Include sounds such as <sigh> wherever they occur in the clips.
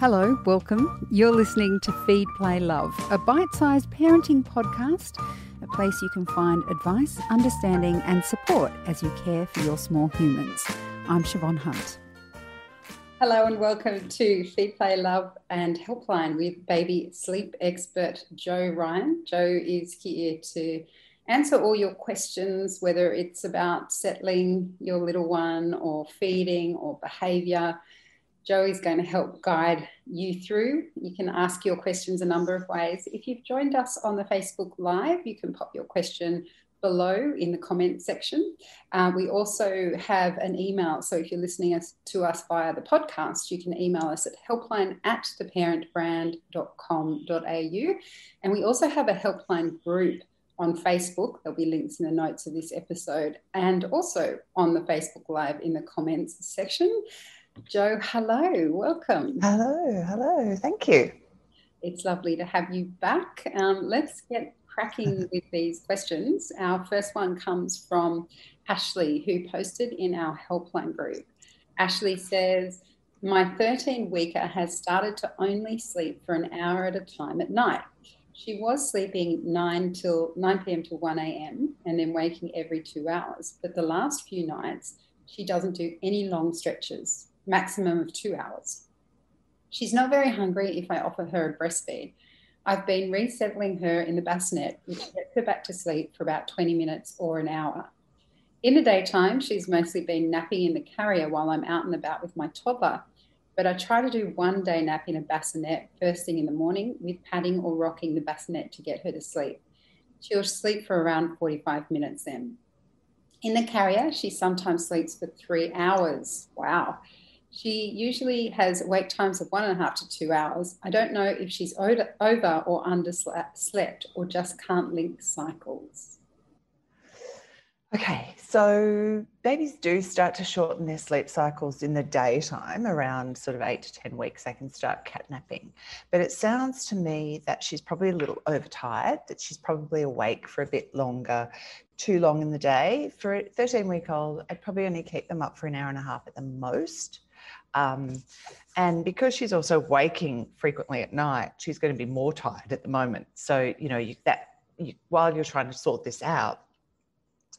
Hello, welcome. You're listening to Feed, Play, Love, a bite sized parenting podcast, a place you can find advice, understanding, and support as you care for your small humans. I'm Siobhan Hunt. Hello, and welcome to Feed, Play, Love, and Helpline with baby sleep expert Jo Ryan. Jo is here to answer all your questions, whether it's about settling your little one or feeding or behavior Joey's going to help guide you through. You can ask your questions a number of ways. If you've joined us on the Facebook Live, you can pop your question below in the comment section. Uh, we also have an email. So if you're listening to us via the podcast, you can email us at helpline at theparentbrand.com.au. And we also have a helpline group on Facebook. There'll be links in the notes of this episode and also on the Facebook Live in the comments section. Jo, hello, welcome. Hello, hello, thank you. It's lovely to have you back. Um, let's get cracking <laughs> with these questions. Our first one comes from Ashley, who posted in our helpline group. Ashley says, My 13 weeker has started to only sleep for an hour at a time at night. She was sleeping 9 till 9 p.m. to 1 a.m. and then waking every two hours. But the last few nights, she doesn't do any long stretches maximum of two hours. She's not very hungry if I offer her a breastfeed. I've been resettling her in the bassinet, which gets her back to sleep for about 20 minutes or an hour. In the daytime, she's mostly been napping in the carrier while I'm out and about with my toddler. But I try to do one day nap in a bassinet first thing in the morning with padding or rocking the bassinet to get her to sleep. She'll sleep for around 45 minutes then. In the carrier, she sometimes sleeps for three hours. Wow. She usually has wake times of one and a half to two hours. I don't know if she's over, or underslept or just can't link cycles. Okay, so babies do start to shorten their sleep cycles in the daytime, around sort of eight to 10 weeks, they can start catnapping. But it sounds to me that she's probably a little overtired, that she's probably awake for a bit longer, too long in the day. For a 13 week old, I'd probably only keep them up for an hour and a half at the most. Um, and because she's also waking frequently at night, she's going to be more tired at the moment. So, you know, you, that you, while you're trying to sort this out,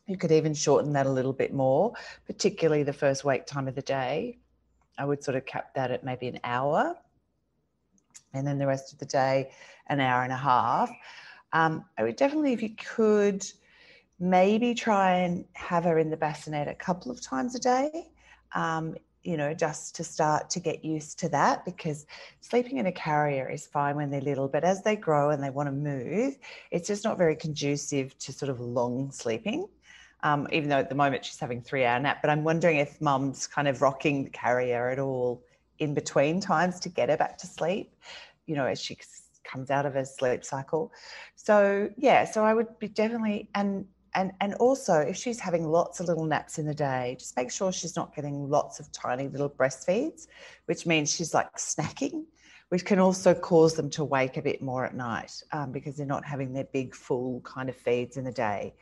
you could even shorten that a little bit more, particularly the first wake time of the day. I would sort of cap that at maybe an hour. And then the rest of the day, an hour and a half. Um, I would definitely, if you could, maybe try and have her in the bassinet a couple of times a day. Um, you know, just to start to get used to that because sleeping in a carrier is fine when they're little, but as they grow and they want to move, it's just not very conducive to sort of long sleeping. Um, even though at the moment she's having three hour nap, but I'm wondering if mum's kind of rocking the carrier at all in between times to get her back to sleep, you know, as she comes out of her sleep cycle. So yeah, so I would be definitely and and and also if she's having lots of little naps in the day just make sure she's not getting lots of tiny little breastfeeds which means she's like snacking which can also cause them to wake a bit more at night um, because they're not having their big full kind of feeds in the day.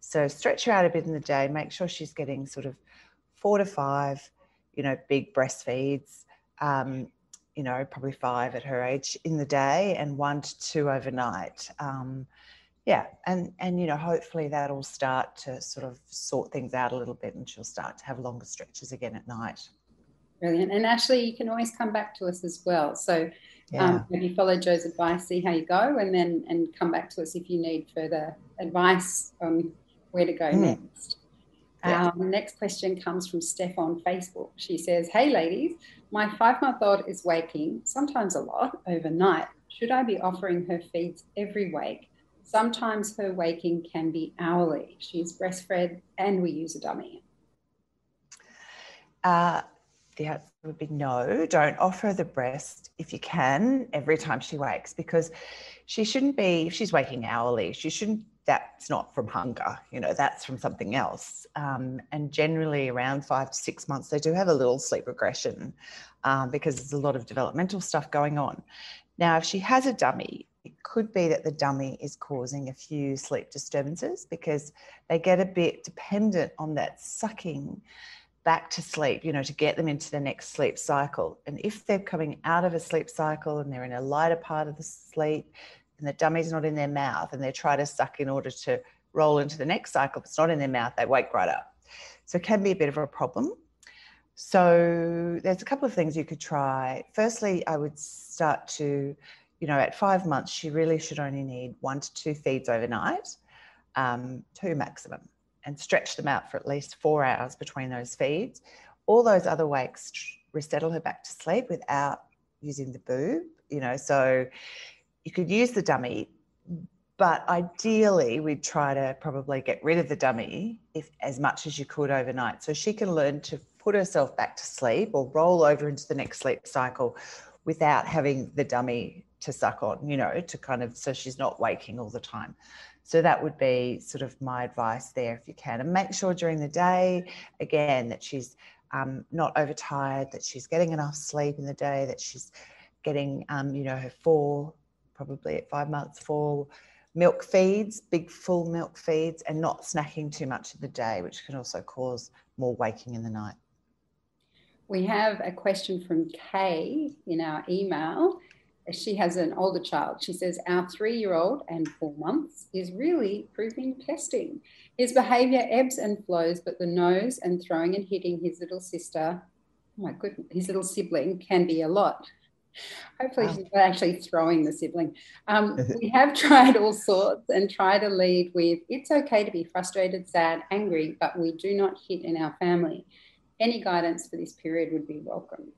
So stretch her out a bit in the day make sure she's getting sort of four to five you know big breastfeeds um, you know probably five at her age in the day and one to two overnight um, yeah and and you know hopefully that'll start to sort of sort things out a little bit and she'll start to have longer stretches again at night brilliant and actually you can always come back to us as well so yeah. um, maybe follow jo's advice see how you go and then and come back to us if you need further advice on where to go mm. next yeah. Um, next question comes from Steph on Facebook. She says, Hey ladies, my five month old is waking, sometimes a lot, overnight. Should I be offering her feeds every wake? Sometimes her waking can be hourly. She's breastfed and we use a dummy. Uh, the answer would be no. Don't offer the breast if you can every time she wakes because she shouldn't be, if she's waking hourly, she shouldn't, that's not from hunger, you know, that's from something else. Um, and generally around five to six months, they do have a little sleep regression um, because there's a lot of developmental stuff going on. Now, if she has a dummy, could be that the dummy is causing a few sleep disturbances because they get a bit dependent on that sucking back to sleep, you know, to get them into the next sleep cycle. And if they're coming out of a sleep cycle and they're in a lighter part of the sleep and the dummy's not in their mouth and they try to suck in order to roll into the next cycle, if it's not in their mouth, they wake right up. So it can be a bit of a problem. So there's a couple of things you could try. Firstly, I would start to, you know, at five months, she really should only need one to two feeds overnight, um, two maximum, and stretch them out for at least four hours between those feeds. All those other wakes resettle her back to sleep without using the boob, you know. So you could use the dummy, but ideally we'd try to probably get rid of the dummy if as much as you could overnight so she can learn to put herself back to sleep or roll over into the next sleep cycle without having the dummy to suck on, you know, to kind of so she's not waking all the time. So that would be sort of my advice there if you can. And make sure during the day, again, that she's um, not overtired, that she's getting enough sleep in the day, that she's getting, um, you know, her four, probably at five months, four milk feeds, big full milk feeds, and not snacking too much in the day, which can also cause more waking in the night. We have a question from Kay in our email. She has an older child. She says, Our three year old and four months is really proving testing. His behavior ebbs and flows, but the nose and throwing and hitting his little sister, oh my goodness, his little sibling can be a lot. Hopefully, wow. she's not actually throwing the sibling. Um, <laughs> we have tried all sorts and try to lead with it's okay to be frustrated, sad, angry, but we do not hit in our family any guidance for this period would be welcome.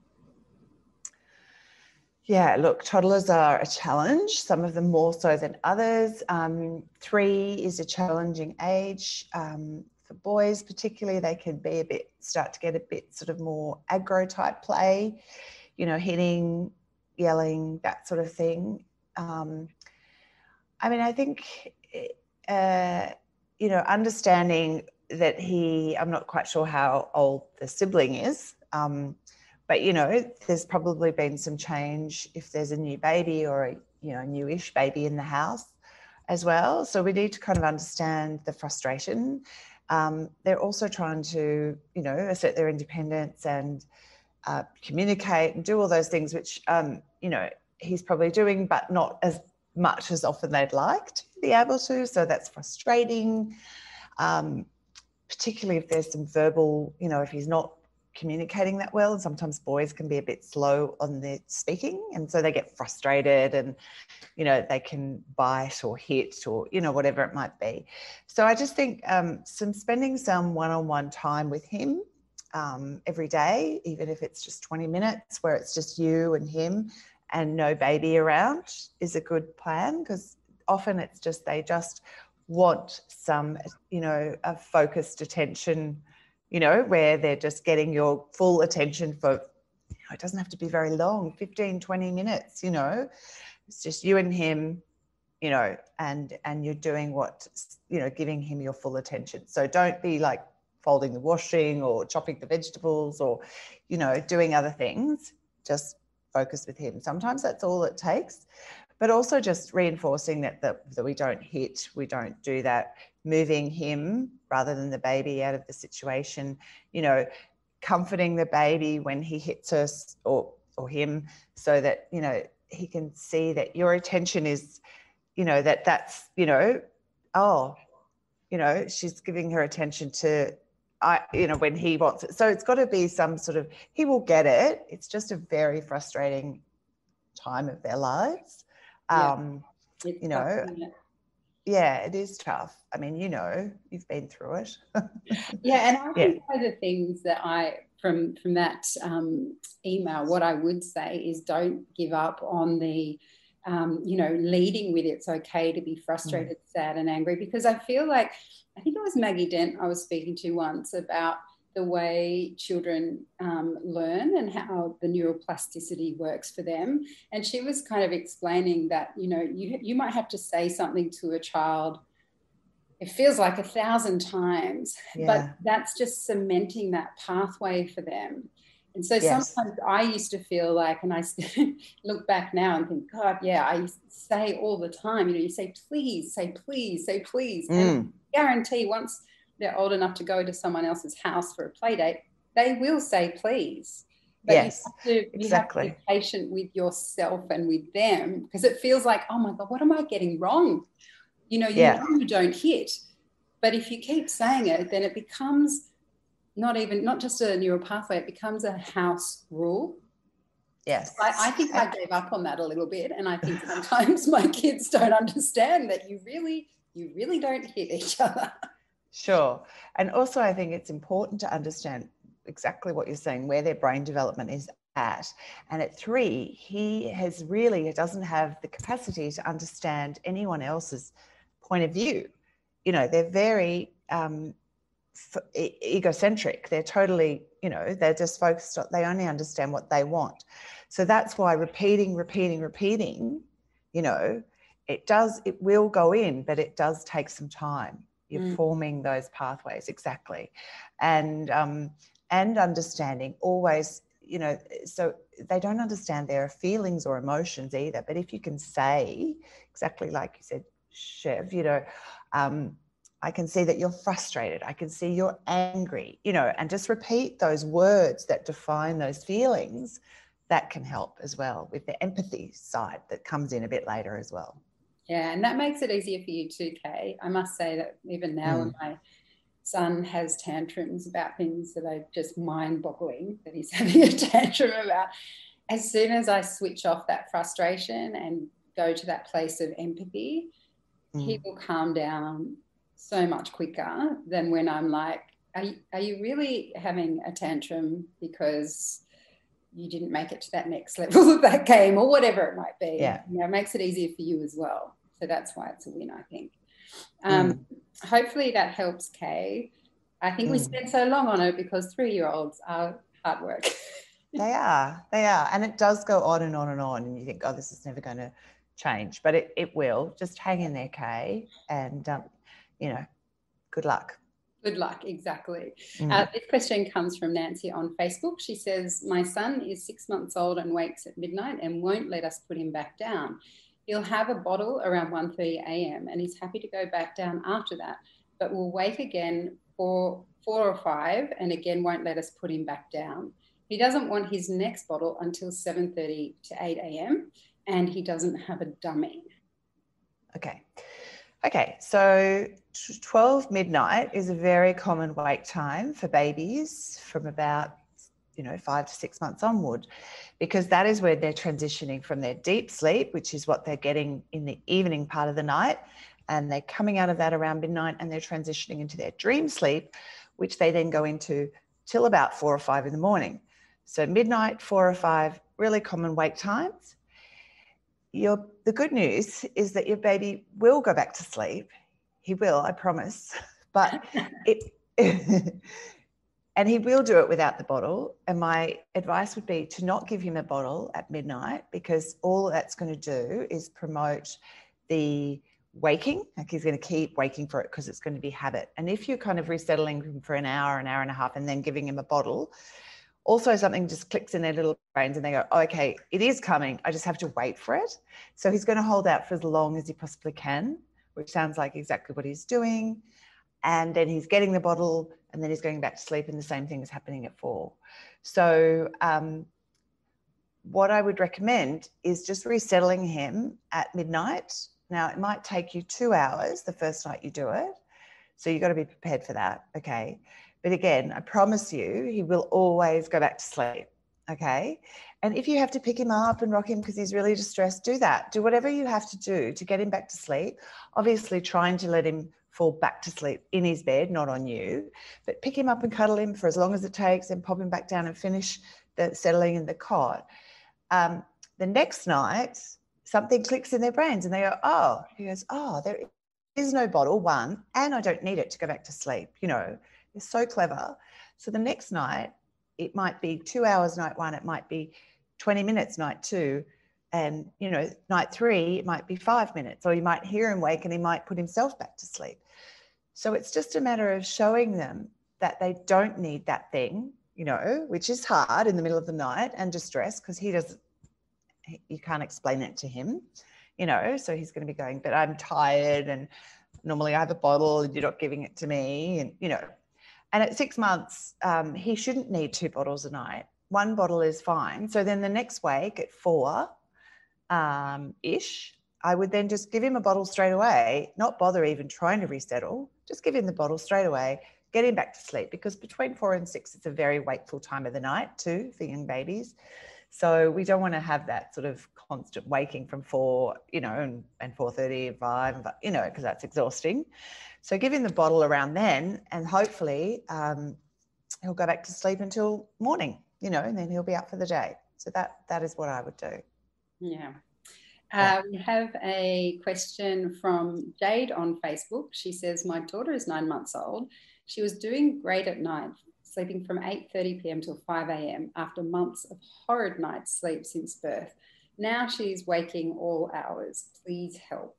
Yeah, look, toddlers are a challenge, some of them more so than others. Um, three is a challenging age. Um, for boys, particularly, they can be a bit, start to get a bit sort of more aggro type play, you know, hitting, yelling, that sort of thing. Um, I mean, I think, uh, you know, understanding that he, I'm not quite sure how old the sibling is, um, but you know, there's probably been some change if there's a new baby or a you know newish baby in the house as well. So we need to kind of understand the frustration. Um, they're also trying to you know assert their independence and uh, communicate and do all those things, which um, you know he's probably doing, but not as much as often they'd like to be able to. So that's frustrating. Um, particularly if there's some verbal, you know, if he's not communicating that well. And sometimes boys can be a bit slow on their speaking. And so they get frustrated and, you know, they can bite or hit or, you know, whatever it might be. So I just think um, some spending some one on one time with him um, every day, even if it's just 20 minutes where it's just you and him and no baby around, is a good plan because often it's just they just want some, you know, a focused attention, you know, where they're just getting your full attention for, you know, it doesn't have to be very long 15, 20 minutes, you know, it's just you and him, you know, and and you're doing what, you know, giving him your full attention. So don't be like folding the washing or chopping the vegetables or, you know, doing other things. Just focus with him. Sometimes that's all it takes but also just reinforcing that, that that we don't hit, we don't do that, moving him rather than the baby out of the situation, you know, comforting the baby when he hits us or or him so that, you know, he can see that your attention is, you know, that that's, you know, oh, you know, she's giving her attention to I, you know, when he wants it. So it's got to be some sort of, he will get it. It's just a very frustrating time of their lives um, yeah. you know tough, yeah it is tough i mean you know you've been through it <laughs> yeah and i think yeah. one of the things that i from from that um, email what i would say is don't give up on the um, you know leading with it's okay to be frustrated mm. sad and angry because i feel like i think it was maggie dent i was speaking to once about the way children um, learn and how the neuroplasticity works for them. And she was kind of explaining that, you know, you, you might have to say something to a child, it feels like a thousand times, <laughs> yeah. but that's just cementing that pathway for them. And so yes. sometimes I used to feel like, and I <laughs> look back now and think, God, yeah, I say all the time, you know, you say, please, say, please, say, please. Mm. And guarantee once they're old enough to go to someone else's house for a play date, they will say please. But yes, you have, to, you exactly. have to be patient with yourself and with them because it feels like, oh my God, what am I getting wrong? You know, you Yeah. know you don't hit. But if you keep saying it, then it becomes not even, not just a neural pathway, it becomes a house rule. Yes. I, I think I gave up on that a little bit. And I think sometimes <laughs> my kids don't understand that you really, you really don't hit each other. <laughs> Sure. And also, I think it's important to understand exactly what you're saying, where their brain development is at. And at three, he has really doesn't have the capacity to understand anyone else's point of view. You know, they're very um, f- egocentric. They're totally, you know, they're just focused on, they only understand what they want. So that's why repeating, repeating, repeating, you know, it does, it will go in, but it does take some time. You're Mm. forming those pathways exactly, and um, and understanding always, you know, so they don't understand their feelings or emotions either. But if you can say exactly like you said, Chev, you know, um, I can see that you're frustrated. I can see you're angry, you know, and just repeat those words that define those feelings. That can help as well with the empathy side that comes in a bit later as well. Yeah, and that makes it easier for you too, Kay. I must say that even now, when my son has tantrums about things that are just mind boggling that he's <laughs> having a tantrum about, as soon as I switch off that frustration and go to that place of empathy, he Mm. will calm down so much quicker than when I'm like, are you, are you really having a tantrum because you didn't make it to that next <laughs> level of that game or whatever it might be? Yeah. You know, it makes it easier for you as well. So that's why it's a win, I think. Um, Hopefully that helps, Kay. I think we Mm. spent so long on it because three year olds are hard work. <laughs> They are, they are. And it does go on and on and on. And you think, oh, this is never going to change, but it, it will. Just hang in there, Kay. And, um, you know, good luck. Good luck, exactly. Mm. Uh, this question comes from Nancy on Facebook. She says, My son is six months old and wakes at midnight and won't let us put him back down. He'll have a bottle around 1.30 a.m. and he's happy to go back down after that, but will wake again for four or five and again won't let us put him back down. He doesn't want his next bottle until 7.30 to 8 a.m. and he doesn't have a dummy. Okay. Okay. So 12 midnight is a very common wake time for babies from about, you know, five to six months onward, because that is where they're transitioning from their deep sleep, which is what they're getting in the evening part of the night. And they're coming out of that around midnight and they're transitioning into their dream sleep, which they then go into till about four or five in the morning. So midnight, four or five, really common wake times your the good news is that your baby will go back to sleep. He will i promise. <laughs> But <laughs> it <laughs> and he will do it without the bottle. And my advice would be to not give him a bottle at midnight because all that's going to do is promote the waking. Like he's going to keep waking for it because it's going to be habit. And if you're kind of resettling him for an hour an hour and a half and then giving him a bottle also something just clicks in their little brains and they go, oh, okay, it is coming. I just have to wait for it. So he's going to hold out for as long as he possibly can, which sounds like exactly what he's doing. And then he's getting the bottle and then he's going back to sleep and the same thing is happening at four. So um, what I would recommend is just resettling him at midnight. Now it might take you two hours the first night you do it. So you've got to be prepared for that. Okay. But again, I promise you, he will always go back to sleep. Okay. And if you have to pick him up and rock him because he's really distressed, do that. Do whatever you have to do to get him back to sleep. Obviously, trying to let him fall back to sleep in his bed, not on you, but pick him up and cuddle him for as long as it takes and pop him back down and finish the settling in the cot. Um, the next night, something clicks in their brains and they go, Oh, he goes, Oh, there is no bottle, one, and I don't need it to go back to sleep. You know, they're so clever. So the next night, it might be two hours night one, it might be 20 minutes night two. And, you know, night three, it might be five minutes, or you might hear him wake and he might put himself back to sleep. So it's just a matter of showing them that they don't need that thing, you know, which is hard in the middle of the night and distress because he doesn't, you can't explain it to him, you know. So he's going to be going, but I'm tired and normally I have a bottle and you're not giving it to me. And, you know, And at six months, um, he shouldn't need two bottles a night. One bottle is fine. So then the next week at four um, ish, I would then just give him a bottle straight away, not bother even trying to resettle, just give him the bottle straight away, get him back to sleep because between four and six, it's a very wakeful time of the night too for young babies. So we don't want to have that sort of constant waking from four, you know, and, and 4.30 and 5, you know, because that's exhausting. So give him the bottle around then and hopefully um, he'll go back to sleep until morning, you know, and then he'll be up for the day. So that that is what I would do. Yeah. Uh, we have a question from Jade on Facebook. She says, My daughter is nine months old. She was doing great at night, sleeping from 8.30 p.m. till 5 a.m. after months of horrid night sleep since birth. Now she's waking all hours. Please help.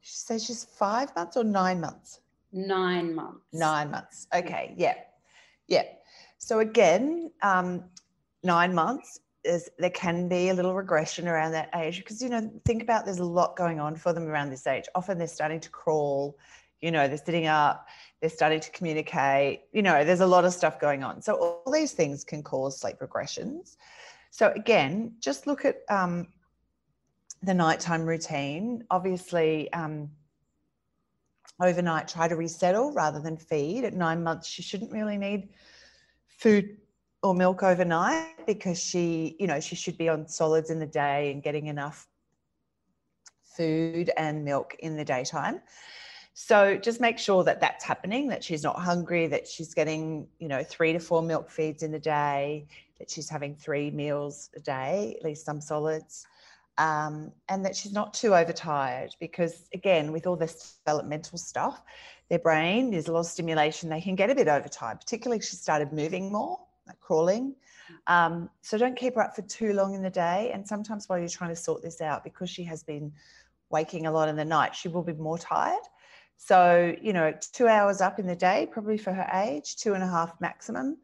She says she's five months or nine months? Nine months. Nine months. Okay. Yeah. Yeah. So again, um, nine months is there can be a little regression around that age because you know think about there's a lot going on for them around this age. Often they're starting to crawl, you know, they're sitting up, they're starting to communicate. You know, there's a lot of stuff going on. So all these things can cause sleep regressions. So again, just look at um, the nighttime routine. Obviously, um, overnight, try to resettle rather than feed. At nine months, she shouldn't really need food or milk overnight because she, you know, she should be on solids in the day and getting enough food and milk in the daytime. So just make sure that that's happening, that she's not hungry, that she's getting, you know, three to four milk feeds in a day, that she's having three meals a day, at least some solids, um, and that she's not too overtired because, again, with all this developmental stuff, their brain, there's a lot of stimulation, they can get a bit overtired, particularly if she started moving more, like crawling. Um, so don't keep her up for too long in the day. And sometimes while you're trying to sort this out, because she has been waking a lot in the night, she will be more tired. So, you know, two hours up in the day, probably for her age, two and a half maximum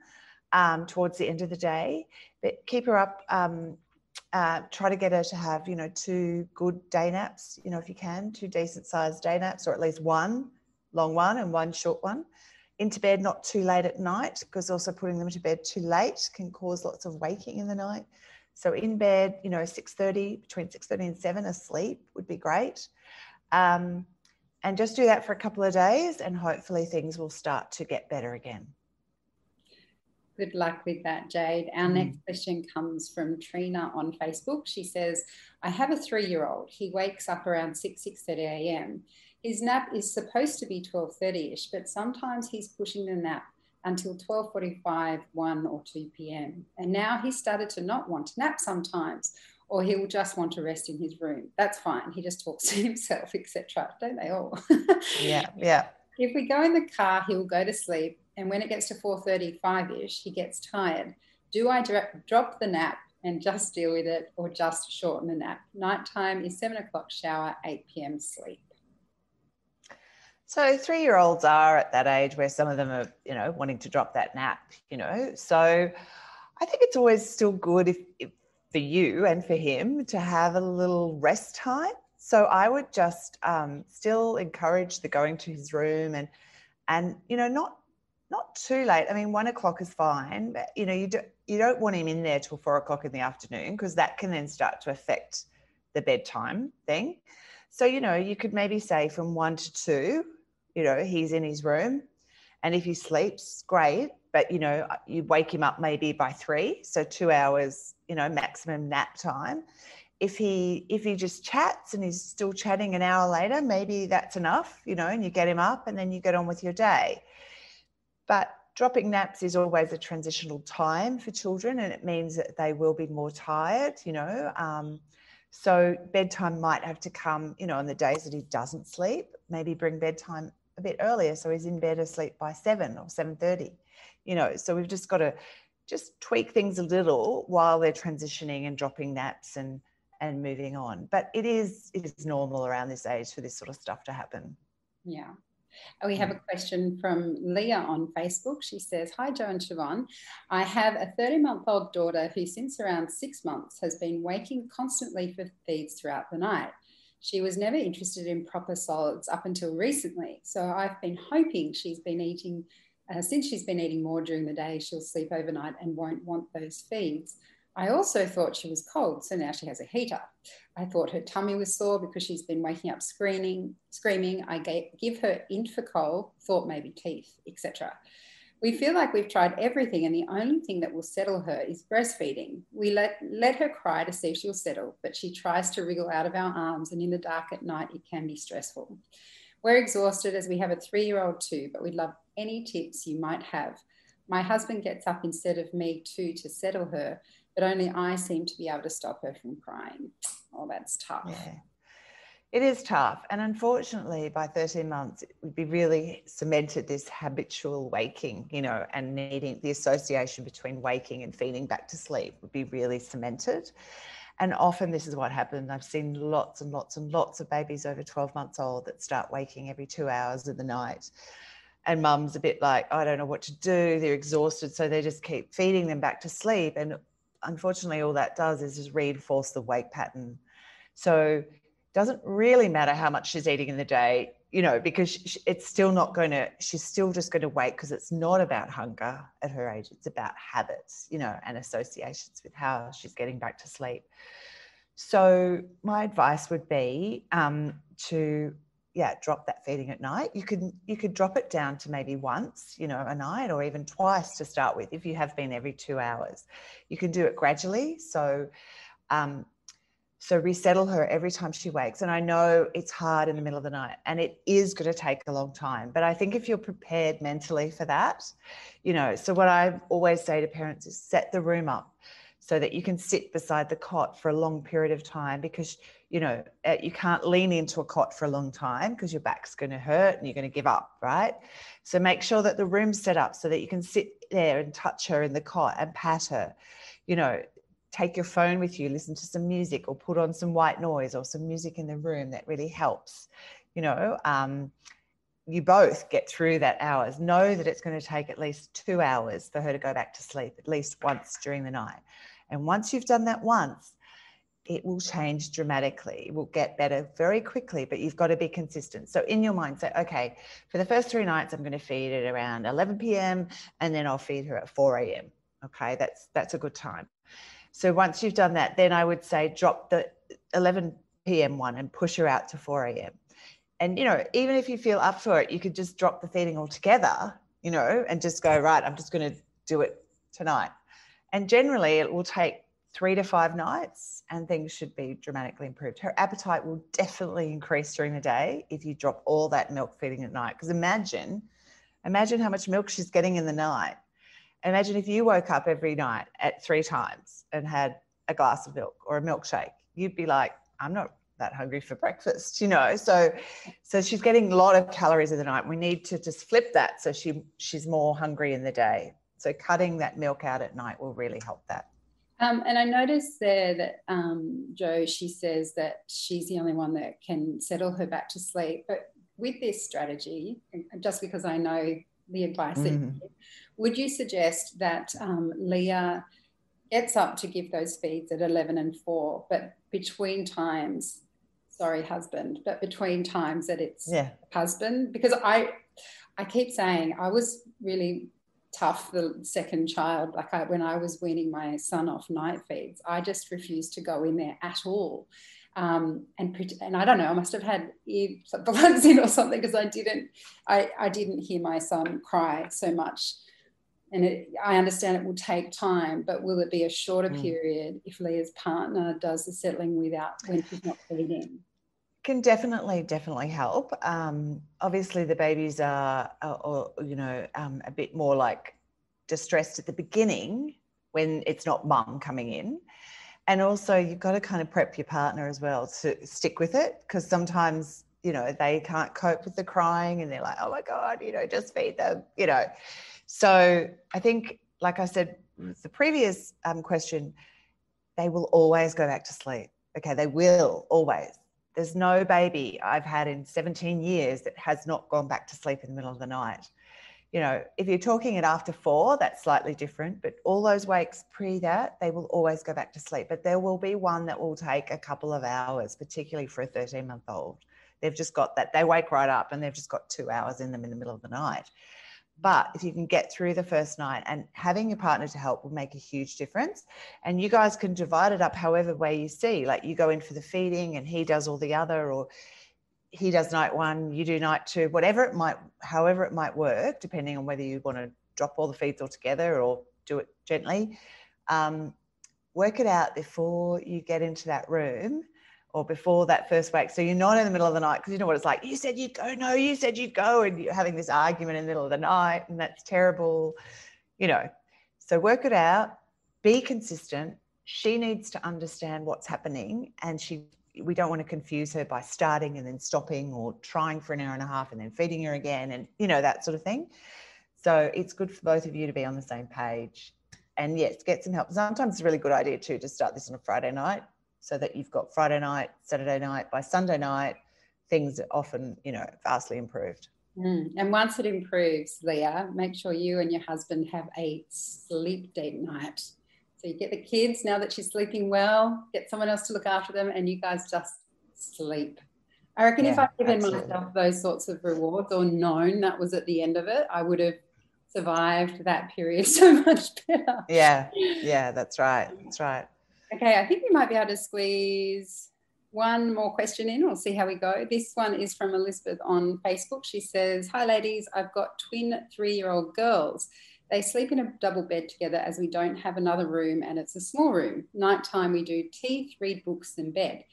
um, towards the end of the day. But keep her up. Um, uh, try to get her to have, you know, two good day naps, you know, if you can, two decent sized day naps, or at least one long one and one short one. Into bed not too late at night, because also putting them to bed too late can cause lots of waking in the night. So in bed, you know, 6.30, between 6.30 and 7 asleep would be great. Um, and just do that for a couple of days and hopefully things will start to get better again. Good luck with that, Jade. Our mm. next question comes from Trina on Facebook. She says, I have a three-year-old. He wakes up around 6, 6.30 a.m. His nap is supposed to be 12.30ish, but sometimes he's pushing the nap until 12.45, 1 or 2 p.m. And now he's started to not want to nap sometimes, or he will just want to rest in his room. That's fine. He just talks <laughs> to himself, etc. Don't they all? <laughs> yeah, yeah. If we go in the car, he will go to sleep and when it gets to 4.35ish, he gets tired. Do I drop the nap and just deal with it or just shorten the nap? Nighttime is 7 o'clock shower, 8 p.m. sleep. So three year olds are at that age where some of them are, you know, wanting to drop that nap, you know. So I think it's always still good if, if for you and for him to have a little rest time. So I would just um, still encourage the going to his room and and you know not not too late. I mean, one o'clock is fine, but you know, you don't you don't want him in there till four o'clock in the afternoon because that can then start to affect the bedtime thing. So, you know, you could maybe say from one to two, you know, he's in his room. And if he sleeps, great. But you know, uh, you wake him up maybe by three. So two hours, you know, maximum nap time. If he if he just chats and he's still chatting an hour later, maybe that's enough, you know, and you get him up and then you get on with your day but dropping naps is always a transitional time for children, and it means that they will be more tired, you know. Um, so bedtime might have to come, you know, on the days that he doesn't sleep. Maybe bring bedtime a bit earlier, so he's in bed asleep by seven or seven thirty. You know, so we've just got to just tweak things a little while they're transitioning and dropping naps and and moving on. But it is it is normal around this age for this sort of stuff to happen. Yeah. We have a question from Leah on Facebook. She says, Hi, Jo and Siobhan. I have a 30 month old daughter who, since around six months, has been waking constantly for feeds throughout the night. She was never interested in proper solids up until recently. So I've been hoping she's been eating, uh, since she's been eating more during the day, she'll sleep overnight and won't want those feeds. I also thought she was cold, so now she has a heater. I thought her tummy was sore because she's been waking up screaming. Screaming. I gave, give her Infacol, thought maybe teeth, etc. We feel like we've tried everything, and the only thing that will settle her is breastfeeding. We let let her cry to see if she'll settle, but she tries to wriggle out of our arms, and in the dark at night, it can be stressful. We're exhausted as we have a three-year-old too, but we'd love any tips you might have. My husband gets up instead of me too to settle her, but only I seem to be able to stop her from crying. Oh, that's tough. Yeah. It is tough. And unfortunately, by 13 months, it would be really cemented this habitual waking, you know, and needing the association between waking and feeding back to sleep would be really cemented. And often this is what happens. I've seen lots and lots and lots of babies over 12 months old that start waking every two hours of the night. And mum's a bit like, I don't know what to do. They're exhausted. So they just keep feeding them back to sleep. And unfortunately, all that does is just reinforce the wake pattern. So it doesn't really matter how much she's eating in the day, you know, because it's still not going to, she's still just going to wait because it's not about hunger at her age. It's about habits, you know, and associations with how she's getting back to sleep. So my advice would be um, to yeah drop that feeding at night. You could you could drop it down to maybe once you know a night or even twice to start with if you have been every two hours. You can do it gradually. So um, so resettle her every time she wakes. And i know it's hard in the middle of the night and it is going to take a long time but i think if you're prepared mentally for that you know so what i always say to parents is set the room up so that you can sit beside the cot for a long period of time because you know, uh, you can't lean into a cot for a long time because your back's going to hurt and you're going to give up, right? So make sure that the room's set up so that you can sit there and touch her in the cot and pat her. You know, take your phone with you, listen to some music or put on some white noise or some music in the room that really helps. You know, um, you both get through that hours. Know that it's going to take at least two hours for her to go back to sleep, at least once during the night. And once you've done that once, it will change dramatically. It will get better very quickly, but you've got to be consistent. So in your mind, say, okay, for the first three nights, I'm going to feed it around 11 p.m. and then I'll feed her at 4 a.m. Okay, that's that's a good time. So once you've done that, then I would say drop the 11 p.m. one and push her out to 4 a.m. And you know, even if you feel up for it, you could just drop the feeding altogether, you know, and just go right. I'm just going to do it tonight. And generally, it will take three to five nights and things should be dramatically improved. Her appetite will definitely increase during the day if you drop all that milk feeding at night. Because imagine, imagine how much milk she's getting in the night. Imagine if you woke up every night at three times and had a glass of milk or a milkshake. You'd be like, I'm not that hungry for breakfast, you know. So so she's getting a lot of calories in the night. We need to just flip that so she she's more hungry in the day. So cutting that milk out at night will really help that. Um, and I noticed there that um, Jo, she says that she's the only one that can settle her back to sleep. But with this strategy, just because I know the advice, mm. that, would you suggest that um, Leah gets up to give those feeds at 11 and 4, but between times, sorry, husband, but between times that it's yeah. husband? Because I, I keep saying I was really tough the second child like I, when i was weaning my son off night feeds i just refused to go in there at all. Um, and and i don't know i must have had earplugs <laughs> in or something because i didn't I, I didn't hear my son cry so much. And it, i understand it will take time but will it be a shorter mm. period if leah's partner does the settling without when she's not feeding can definitely definitely help. Um, obviously the babies are, are or, you know um, a bit more like distressed at the beginning when it's not mum coming in. And also you've got to kind of prep your partner as well to stick with it because sometimes you know they can't cope with the crying and they're like oh my god you know just feed them you know. So i think like i said the previous um, question they will always go back to sleep. Okay they will always there's no baby I've had in 17 years that has not gone back to sleep in the middle of the night. you know, if you're talking it after four, that's slightly different. But all those wakes pre that, they will always go back to sleep. But there will be one that will take a couple of hours, particularly for a 13 month old. They've just got that, they wake right up and they've just got two hours in them in the middle of the night. But if you can get through the first night and having your partner to help will make a huge difference. And you guys can divide it up however way you see. Like you go in for the feeding and he does all the other, or he does night one, you do night two, whatever it might, however it might work, depending on whether you want to drop all the feeds altogether or do it gently. Um, work it out before you get into that room or before that first wake. So you're not in the middle of the night because you know what it's like. You said you'd go, no, you said you'd go, and you're having this argument in the middle of the night, and that's terrible, you know. So work it out, be consistent. She needs to understand what's happening, and she we don't want to confuse her by starting and then stopping or trying for an hour and a half and then feeding her again and you know that sort of thing so it's good for both of you to be on the same page and yes get some help sometimes it's a really good idea too to start this on a friday night so that you've got friday night saturday night by sunday night things are often you know vastly improved mm. and once it improves leah make sure you and your husband have a sleep date night so you get the kids now that she's sleeping well, get someone else to look after them, and you guys just sleep. I reckon yeah, if I'd given absolutely. myself those sorts of rewards or known that was at the end of it, I would have survived that period <laughs> so much better. Yeah, yeah, that's right. That's right. Okay, I think we might be able to squeeze one more question in. We'll see how we go. This one is from Elizabeth on Facebook. She says, Hi, ladies. I've got twin three year old girls. They sleep in a double bed together as we don't have another room and it's a small room. Nighttime, we do teeth, read books, and bed.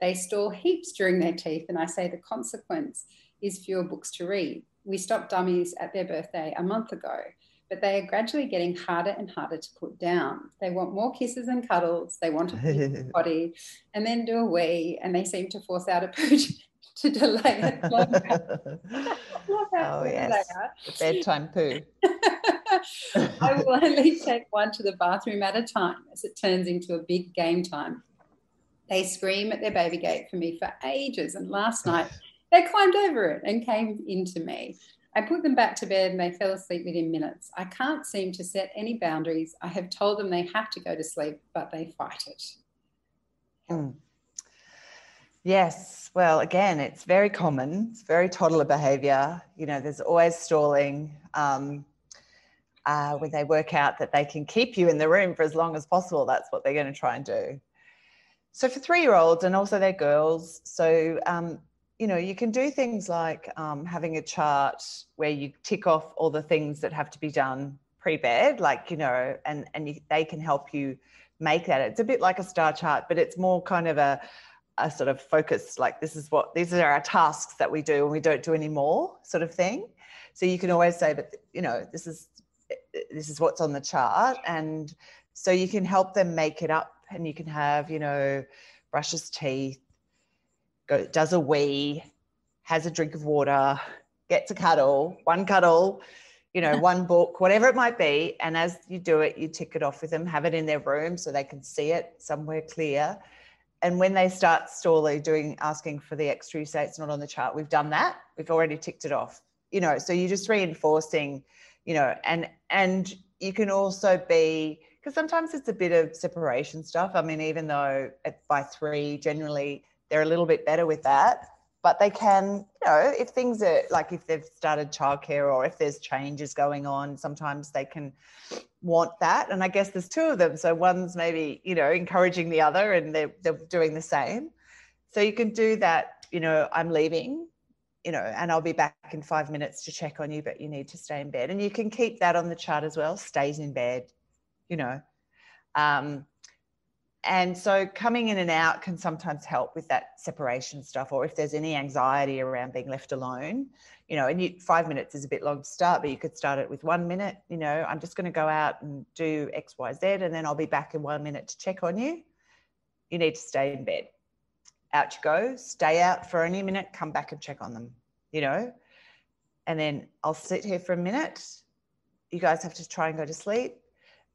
They store heaps during their teeth, and I say the consequence is fewer books to read. We stopped dummies at their birthday a month ago, but they are gradually getting harder and harder to put down. They want more kisses and cuddles. They want to <laughs> body and then do a wee, and they seem to force out a pooch <laughs> to delay it <laughs> longer. oh, yes. Bedtime poo. I will only take one to the bathroom at a time as it turns into a big game time. They scream at their baby gate for me for ages, and last night they climbed over it and came into me. I put them back to bed and they fell asleep within minutes. I can't seem to set any boundaries. I have told them they have to go to sleep, but they fight it. Mm. Yes. Well, again, it's very common. It's very toddler behavior. You know, there's always stalling. Um, uh, when they work out that they can keep you in the room for as long as possible, that's what they're going to try and do. So for three-year-olds and also their girls, so um, you know you can do things like um, having a chart where you tick off all the things that have to be done pre-bed, like you know, and and you, they can help you make that. It's a bit like a star chart, but it's more kind of a a sort of focus like this is what these are our tasks that we do and we don't do anymore sort of thing so you can always say but you know this is this is what's on the chart and so you can help them make it up and you can have you know brushes teeth go does a wee has a drink of water gets a cuddle one cuddle you know <laughs> one book whatever it might be. And as you do it you tick it off with them have it in their room so they can see it somewhere clear. And when they start stalling doing asking for the extra you say it's not on the chart we've done that. We've already ticked it off. You know so you're just reinforcing you know, and and you can also be because sometimes it's a bit of separation stuff. I mean, even though at, by three, generally they're a little bit better with that, but they can, you know, if things are like if they've started childcare or if there's changes going on, sometimes they can want that. And I guess there's two of them, so one's maybe you know encouraging the other, and they're they're doing the same. So you can do that. You know, I'm leaving you know, and I'll be back in five minutes to check on you, but you need to stay in bed. And you can keep that on the chart as well, stays in bed, you know. Um, and so coming in and out can sometimes help with that separation stuff, or if there's any anxiety around being left alone, you know, and you, five minutes is a bit long to start, but you could start it with one minute, you know, I'm just going to go out and do X, Y, Z, and then I'll be back in one minute to check on you. You need to stay in bed out you go, stay out for any minute, come back and check on them, you know? And then I'll sit here for a minute. You guys have to try and go to sleep.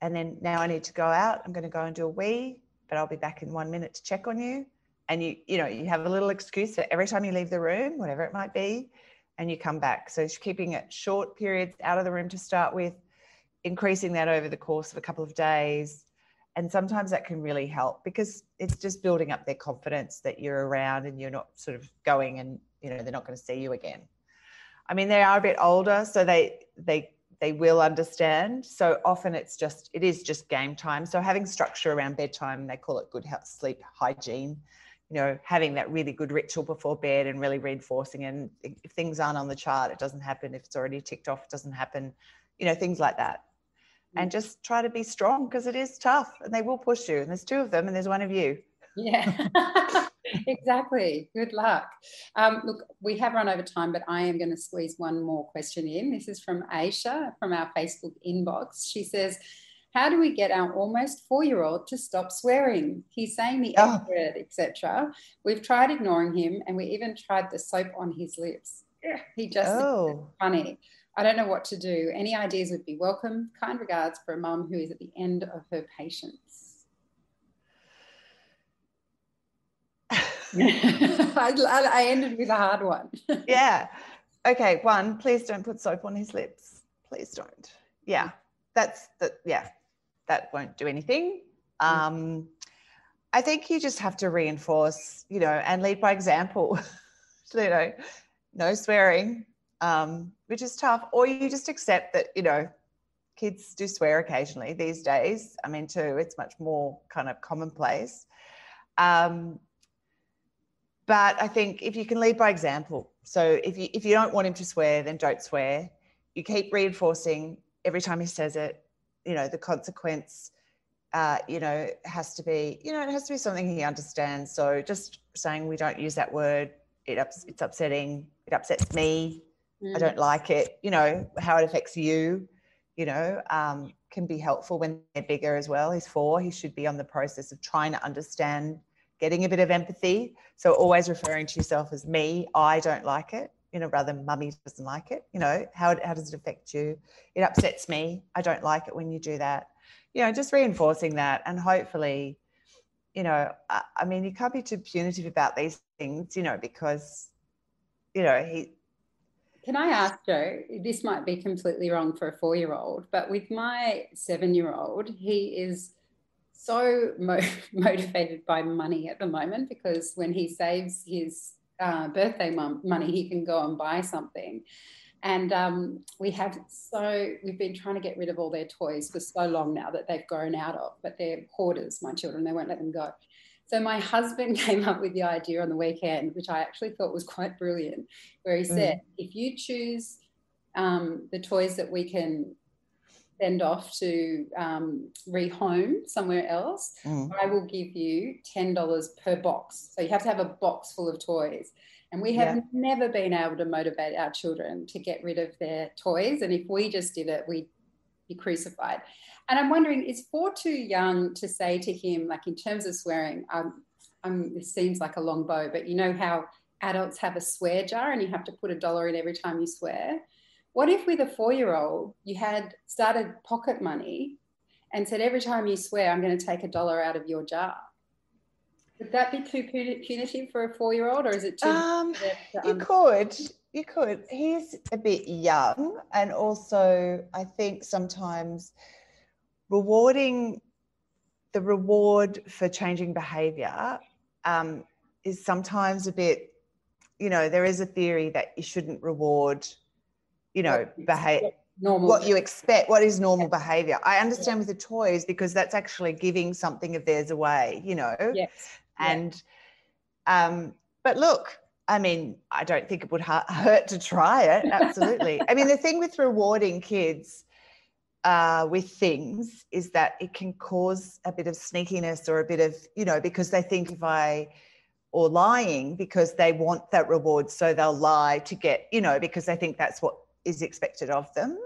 And then now I need to go out. I'm going to go and do a wee, but I'll be back in one minute to check on you. And you, you know, you have a little excuse for every time you leave the room, whatever it might be. and you come back. So it's keeping it short periods out of the room to start with, increasing that over the course of a couple of days. And sometimes that can really help because it's just building up their confidence that you're around and you're not sort of going and, you know, they're not going to see you again. I mean, they are a bit older, so they they they will understand. So often it's just it is just game time. So having structure around bedtime, they call it good sleep hygiene you know, having that really good ritual before bed and really reinforcing. And if things aren't on the chart, it doesn't happen. If it's already ticked off, it doesn't happen. You know, things like that. And mm. just try to be strong because it is tough and they will push you. And there's two of them and there's one of you. Yeah, <laughs> <laughs> exactly. Good luck. Um, look, we have run over time, but I am going to squeeze one more question in. This is from Aisha from our Facebook inbox. She says, how do we get our almost four-year-old to stop swearing? He's saying the oh. F word, etc. We've tried ignoring him, and we even tried the soap on his lips. He just oh. funny. I don't know what to do. Any ideas would be welcome. Kind regards for a mum who is at the end of her patience. I, I ended with a hard one. <laughs> yeah. Okay. One, please don't put soap on his lips. Please don't. Yeah. That's the, yeah that won't do anything. Mm. Um, I think you just have to reinforce, you know, and lead by example. <laughs> you know, no swearing, um, which is tough, or you just accept that, you know, kids do swear occasionally these days. I mean, too, it's much more kind of commonplace. Um, but I think if you can lead by example, so if you if you don't want him to swear, then don't swear. You keep reinforcing every time he says it you know the consequence uh, you know has to be you know it has to be something he understands. So just saying we don't use that word it ups, it's upsetting it upsets me. Mm. i don't like it. You know how it affects you you know um, can be helpful when they're bigger as well. He's four. He should be on the process of trying to understand getting a bit of empathy so always referring to yourself as me i don't like it you know, rather mummy doesn't like it. You know, how, how does it affect you? It upsets me. I don't like it when you do that. You know, just reinforcing that and hopefully, you know, I, I mean, you can't be too punitive about these things, you know, because, you know, he. Can I ask Jo? This might be completely wrong for a four year old, but with my seven year old, he is so mo- <laughs> motivated by money at the moment because when he saves his uh, birthday money, he can go and buy something. And um, we have so, we've been trying to get rid of all their toys for so long now that they've grown out of, but they're hoarders, my children, they won't let them go. So my husband <laughs> came up with the idea on the weekend, which I actually thought was quite brilliant, where he said, mm. if you choose um, the toys that we can send off to um, rehome somewhere else, mm. I will give you $10 per box. So you have to have a box full of toys. And we have yeah. never been able to motivate our children to get rid of their toys. And if we just did it, we'd be crucified. And I'm wondering, is four too young to say to him, like in terms of swearing, um, um, this seems like a long bow, but you know how adults have a swear jar and you have to put a dollar in every time you swear? What if with a four year old you had started pocket money and said, every time you swear, I'm going to take a dollar out of your jar? Would that be too punitive for a four year old or is it too? Um, you could. You could. He's a bit young. And also, I think sometimes rewarding the reward for changing behavior um, is sometimes a bit, you know, there is a theory that you shouldn't reward you know, behave normal what you expect what is normal yeah. behavior i understand yeah. with the toys because that's actually giving something of theirs away you know yes. and yeah. um but look i mean i don't think it would hurt to try it absolutely i mean the thing with rewarding kids uh, with things is that it can cause a bit of sneakiness or a bit of you know because they think if i or lying because they want that reward so they'll lie to get you know because they think that's what is expected of them,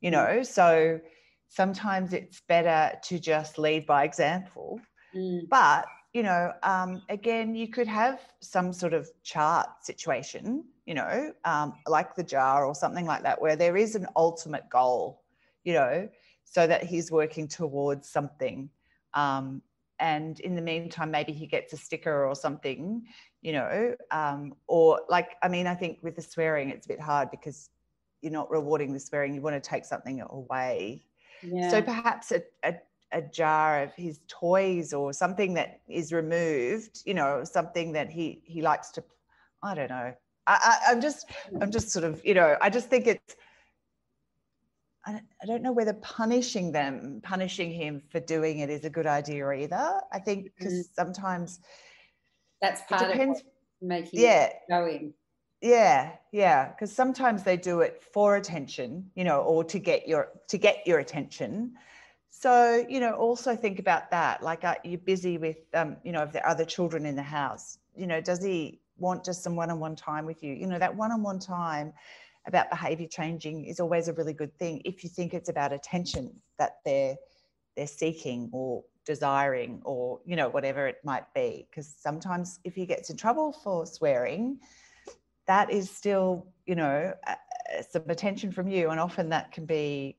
you mm. know. So sometimes it's better to just lead by example. Mm. But, you know, um, again, you could have some sort of chart situation, you know, um, like the jar or something like that, where there is an ultimate goal, you know, so that he's working towards something. Um, and in the meantime, maybe he gets a sticker or something, you know, um, or like, I mean, I think with the swearing, it's a bit hard because you're not rewarding the swearing. You want to take something away. Yeah. So perhaps a, a, a jar of his toys or something that is removed, you know, something that he he likes to. I don't know. I, I, I'm just I'm just sort of you know I just think it's I don't know whether punishing them, punishing him for doing it is a good idea either. I think because mm-hmm. sometimes that's part depends, of making yeah, going. Yeah, yeah. Because sometimes they do it for attention, you know, or to get your to get your attention. So you know, also think about that. Like, are you busy with, um, you know, if there are other children in the house, you know, does he want just some one-on-one time with you? You know, that one-on-one time about behavior changing is always a really good thing if you think it's about attention that they're they're seeking or desiring or you know whatever it might be because sometimes if he gets in trouble for swearing that is still you know some attention from you. And often that can be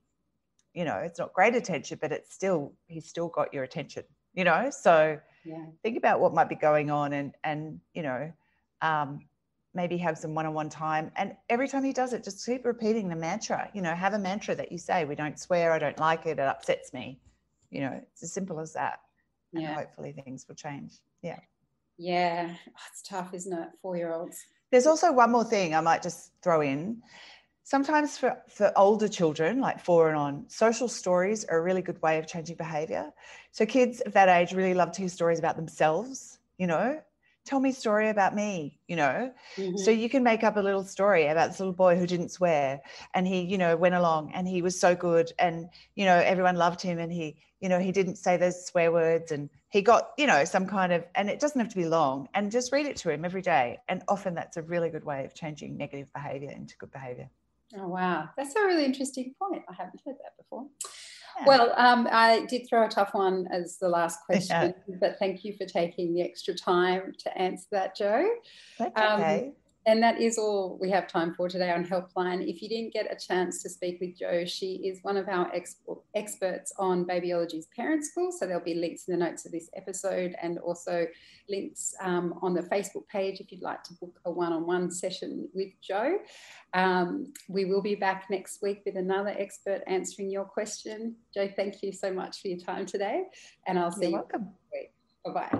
you know it's not great attention but it's still he's still got your attention you know? So yeah. think about what might be going on and and you know um, maybe have some one-on-one time. And every time he does it just keep repeating the mantra you know have a mantra that you say we don't swear i don't like it it upsets me. You know it's as simple as that. And yeah. hopefully things will change. Yeah. Yeah. Oh, it's tough isn't it four year olds there's also one more thing i might just throw in. Sometimes for, for older children like four and on social stories are a really good way of changing behavior. So kids of that age really love to hear stories about themselves you know tell me a story about me you know? Mm-hmm. so you can make up a little story about this little boy who didn't swear and he you know went along and he was so good and you know everyone loved him and he you know he didn't say those swear words and he got you know some kind of and it doesn't have to be long and just read it to him every day and often that's a really good way of changing negative behavior into good behavior. Oh wow. That's a really interesting point. I haven't heard that before well, um, I did throw a tough one as the last <laughs> question, yeah. but thank you for taking the extra time to answer that, Jo. That's um, okay. And that is all we have time for today on Helpline. If you didn't get a chance to speak with Jo, she is one of our ex- experts on Babyology's Parent School. So there'll be links in the notes of this episode and also links um, on the Facebook page if you'd like to book a one on one session with Jo. Um, we will be back next week with another expert answering your question. Jo, thank you so much for your time today. And I'll see You're you. welcome. Bye bye.